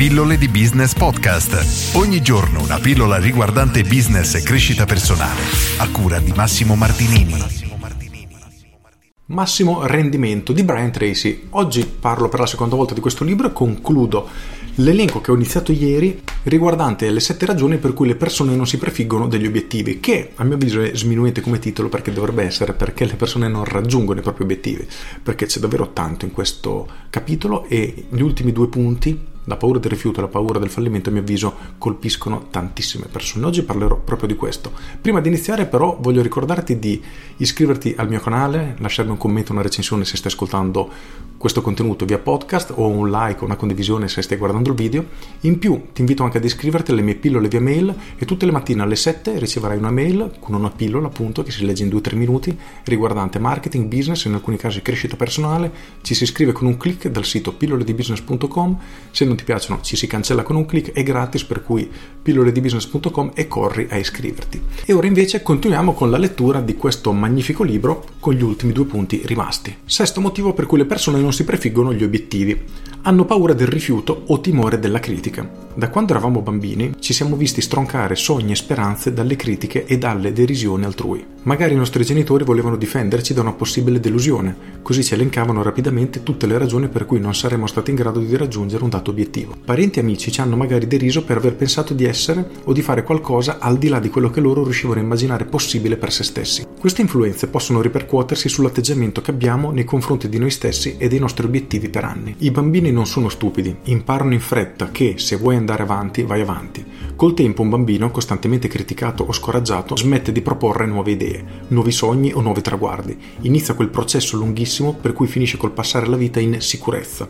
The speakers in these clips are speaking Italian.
Pillole di Business Podcast. Ogni giorno una pillola riguardante business e crescita personale. A cura di Massimo Martinini. Massimo rendimento di Brian Tracy. Oggi parlo per la seconda volta di questo libro e concludo l'elenco che ho iniziato ieri riguardante le sette ragioni per cui le persone non si prefiggono degli obiettivi, che a mio avviso è sminuente come titolo perché dovrebbe essere perché le persone non raggiungono i propri obiettivi, perché c'è davvero tanto in questo capitolo e gli ultimi due punti la paura del rifiuto e la paura del fallimento, a mio avviso, colpiscono tantissime persone. Oggi parlerò proprio di questo. Prima di iniziare, però, voglio ricordarti di iscriverti al mio canale, lasciarmi un commento, una recensione se stai ascoltando questo contenuto via podcast o un like o una condivisione se stai guardando il video. In più, ti invito anche ad iscriverti alle mie pillole via mail e tutte le mattine alle 7 riceverai una mail con una pillola, appunto, che si legge in 2-3 minuti riguardante marketing, business, in alcuni casi crescita personale. Ci si iscrive con un clic dal sito pilloledibusiness.com. Se non ti piacciono ci si cancella con un clic, è gratis per cui pilloledibusiness.com e corri a iscriverti. E ora invece continuiamo con la lettura di questo magnifico libro con gli ultimi due punti rimasti. Sesto motivo per cui le persone non si prefiggono gli obiettivi. Hanno paura del rifiuto o timore della critica. Da quando eravamo bambini ci siamo visti stroncare sogni e speranze dalle critiche e dalle derisioni altrui. Magari i nostri genitori volevano difenderci da una possibile delusione, così ci elencavano rapidamente tutte le ragioni per cui non saremmo stati in grado di raggiungere un dato obiettivo. Parenti e amici ci hanno magari deriso per aver pensato di essere o di fare qualcosa al di là di quello che loro riuscivano a immaginare possibile per se stessi. Queste influenze possono ripercuotersi sull'atteggiamento che abbiamo nei confronti di noi stessi e dei nostri obiettivi per anni. I bambini non sono stupidi, imparano in fretta che se vuoi andare avanti, vai avanti. Col tempo un bambino, costantemente criticato o scoraggiato, smette di proporre nuove idee, nuovi sogni o nuovi traguardi. Inizia quel processo lunghissimo per cui finisce col passare la vita in sicurezza,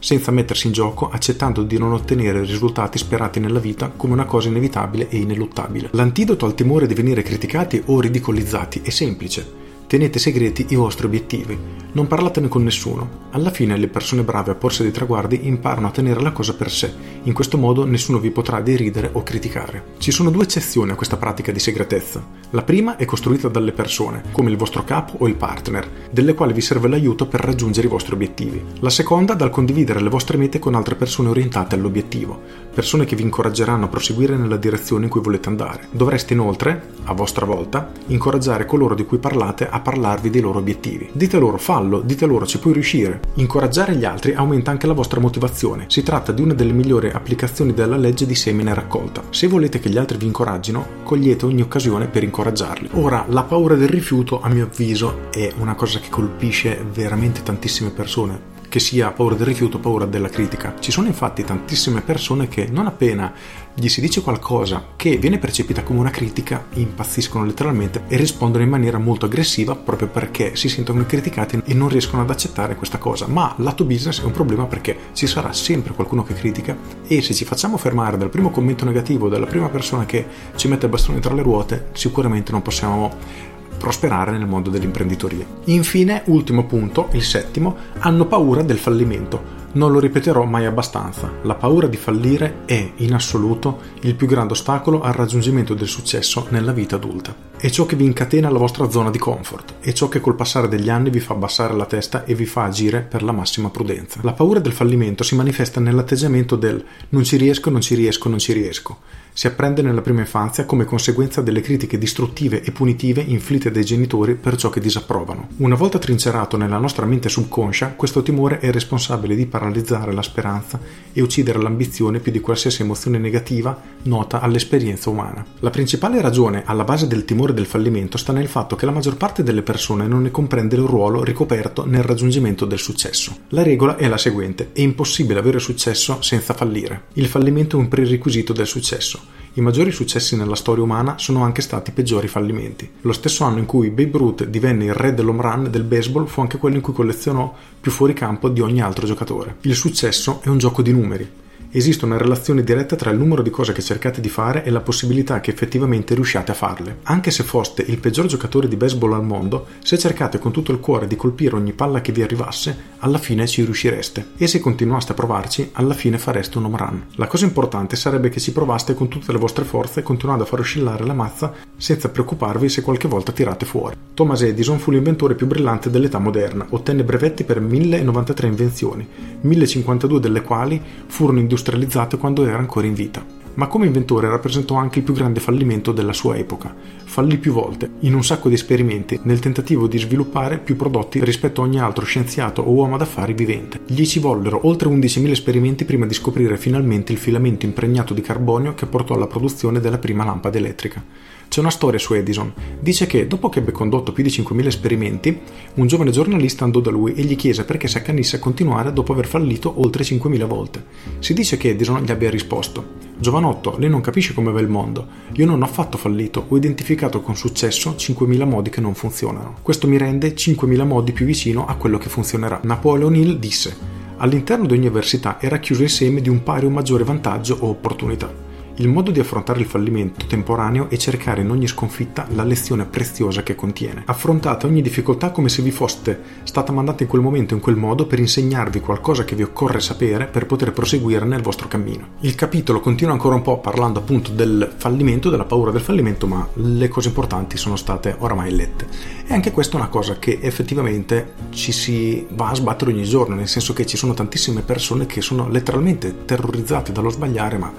senza mettersi in gioco, accettando di non ottenere i risultati sperati nella vita come una cosa inevitabile e ineluttabile. L'antidoto al timore di venire criticati o ridicolizzati è semplice Tenete segreti i vostri obiettivi. Non parlatene con nessuno. Alla fine le persone brave a porsi dei traguardi imparano a tenere la cosa per sé. In questo modo nessuno vi potrà deridere o criticare. Ci sono due eccezioni a questa pratica di segretezza. La prima è costruita dalle persone, come il vostro capo o il partner, delle quali vi serve l'aiuto per raggiungere i vostri obiettivi. La seconda dal condividere le vostre mete con altre persone orientate all'obiettivo, persone che vi incoraggeranno a proseguire nella direzione in cui volete andare. Dovreste inoltre, a vostra volta, incoraggiare coloro di cui parlate a parlarvi dei loro obiettivi. Dite loro fallo, dite loro ci puoi riuscire. Incoraggiare gli altri aumenta anche la vostra motivazione. Si tratta di una delle migliori applicazioni della legge di semine raccolta. Se volete che gli altri vi incoraggino, cogliete ogni occasione per incoraggiarli. Ora, la paura del rifiuto, a mio avviso, è una cosa che colpisce veramente tantissime persone che sia paura del rifiuto paura della critica. Ci sono infatti tantissime persone che non appena gli si dice qualcosa che viene percepita come una critica, impazziscono letteralmente e rispondono in maniera molto aggressiva proprio perché si sentono criticati e non riescono ad accettare questa cosa. Ma lato business è un problema perché ci sarà sempre qualcuno che critica e se ci facciamo fermare dal primo commento negativo, dalla prima persona che ci mette il bastone tra le ruote, sicuramente non possiamo prosperare nel mondo dell'imprenditoria. Infine, ultimo punto, il settimo, hanno paura del fallimento. Non lo ripeterò mai abbastanza, la paura di fallire è in assoluto il più grande ostacolo al raggiungimento del successo nella vita adulta. È ciò che vi incatena alla vostra zona di comfort, è ciò che col passare degli anni vi fa abbassare la testa e vi fa agire per la massima prudenza. La paura del fallimento si manifesta nell'atteggiamento del non ci riesco, non ci riesco, non ci riesco si apprende nella prima infanzia come conseguenza delle critiche distruttive e punitive inflitte dai genitori per ciò che disapprovano. Una volta trincerato nella nostra mente subconscia, questo timore è responsabile di paralizzare la speranza e uccidere l'ambizione più di qualsiasi emozione negativa nota all'esperienza umana. La principale ragione alla base del timore del fallimento sta nel fatto che la maggior parte delle persone non ne comprende il ruolo ricoperto nel raggiungimento del successo. La regola è la seguente: è impossibile avere successo senza fallire. Il fallimento è un prerequisito del successo. I maggiori successi nella storia umana sono anche stati i peggiori fallimenti. Lo stesso anno in cui Babe Ruth divenne il re dell'home run del baseball fu anche quello in cui collezionò più fuoricampo di ogni altro giocatore. Il successo è un gioco di numeri esiste una relazione diretta tra il numero di cose che cercate di fare e la possibilità che effettivamente riusciate a farle. Anche se foste il peggior giocatore di baseball al mondo, se cercate con tutto il cuore di colpire ogni palla che vi arrivasse, alla fine ci riuscireste. E se continuaste a provarci, alla fine fareste un home run. La cosa importante sarebbe che ci provaste con tutte le vostre forze continuando a far oscillare la mazza senza preoccuparvi se qualche volta tirate fuori. Thomas Edison fu l'inventore più brillante dell'età moderna, ottenne brevetti per 1093 invenzioni, 1052 delle quali furono industriali industrializzate quando era ancora in vita. Ma come inventore rappresentò anche il più grande fallimento della sua epoca. Fallì più volte, in un sacco di esperimenti, nel tentativo di sviluppare più prodotti rispetto a ogni altro scienziato o uomo d'affari vivente. Gli ci vollero oltre 11.000 esperimenti prima di scoprire finalmente il filamento impregnato di carbonio che portò alla produzione della prima lampada elettrica. C'è una storia su Edison. Dice che dopo che ebbe condotto più di 5.000 esperimenti, un giovane giornalista andò da lui e gli chiese perché si accanisse a continuare dopo aver fallito oltre 5.000 volte. Si dice che Edison gli abbia risposto Giovanotto, lei non capisce come va il mondo. Io non ho affatto fallito, ho identificato con successo 5.000 modi che non funzionano. Questo mi rende 5.000 modi più vicino a quello che funzionerà. Napoleon Hill disse: All'interno di ogni avversità era chiuso il seme di un pari o maggiore vantaggio o opportunità. Il modo di affrontare il fallimento temporaneo è cercare in ogni sconfitta la lezione preziosa che contiene. Affrontate ogni difficoltà come se vi foste stata mandata in quel momento in quel modo per insegnarvi qualcosa che vi occorre sapere per poter proseguire nel vostro cammino. Il capitolo continua ancora un po' parlando appunto del fallimento, della paura del fallimento, ma le cose importanti sono state oramai lette. E anche questa è una cosa che effettivamente ci si va a sbattere ogni giorno, nel senso che ci sono tantissime persone che sono letteralmente terrorizzate dallo sbagliare, ma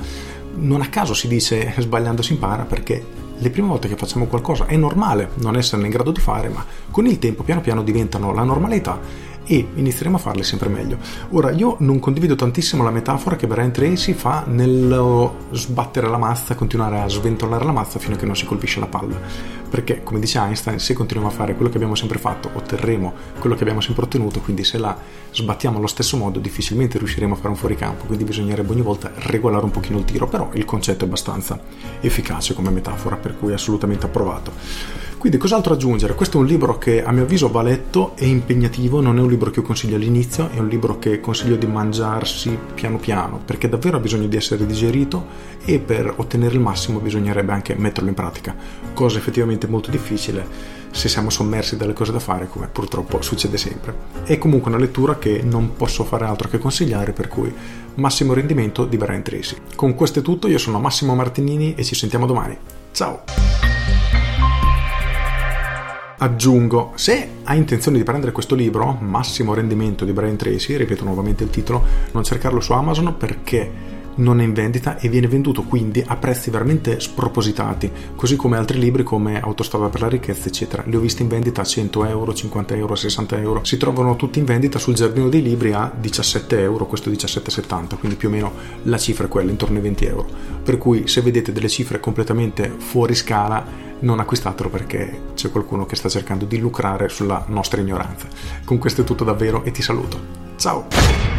non a caso si dice sbagliando si impara perché le prime volte che facciamo qualcosa è normale non esserne in grado di fare, ma con il tempo piano piano diventano la normalità e inizieremo a farle sempre meglio. Ora, io non condivido tantissimo la metafora che Brian Tracy fa nel sbattere la mazza, continuare a sventolare la mazza fino a che non si colpisce la palla. Perché, come dice Einstein, se continuiamo a fare quello che abbiamo sempre fatto, otterremo quello che abbiamo sempre ottenuto, quindi se la sbattiamo allo stesso modo, difficilmente riusciremo a fare un fuoricampo, quindi bisognerebbe ogni volta regolare un pochino il tiro, però il concetto è abbastanza efficace come metafora, per cui è assolutamente approvato. Quindi cos'altro aggiungere? Questo è un libro che a mio avviso va letto, è impegnativo, non è un libro che io consiglio all'inizio, è un libro che consiglio di mangiarsi piano piano, perché davvero ha bisogno di essere digerito e per ottenere il massimo bisognerebbe anche metterlo in pratica, cosa effettivamente molto difficile se siamo sommersi dalle cose da fare, come purtroppo succede sempre. È comunque una lettura che non posso fare altro che consigliare, per cui massimo rendimento di Brian Tracy. Con questo è tutto, io sono Massimo Martinini e ci sentiamo domani. Ciao! Aggiungo, se hai intenzione di prendere questo libro, Massimo rendimento di Brian Tracy, ripeto nuovamente il titolo, non cercarlo su Amazon perché non è in vendita e viene venduto quindi a prezzi veramente spropositati, così come altri libri come Autostrada per la ricchezza, eccetera. Li ho visti in vendita a 100 euro, 50 euro, 60 euro. Si trovano tutti in vendita sul giardino dei libri a 17 euro, questo 17,70, quindi più o meno la cifra è quella, intorno ai 20 euro. Per cui se vedete delle cifre completamente fuori scala, non acquistatelo perché c'è qualcuno che sta cercando di lucrare sulla nostra ignoranza. Con questo è tutto davvero e ti saluto. Ciao!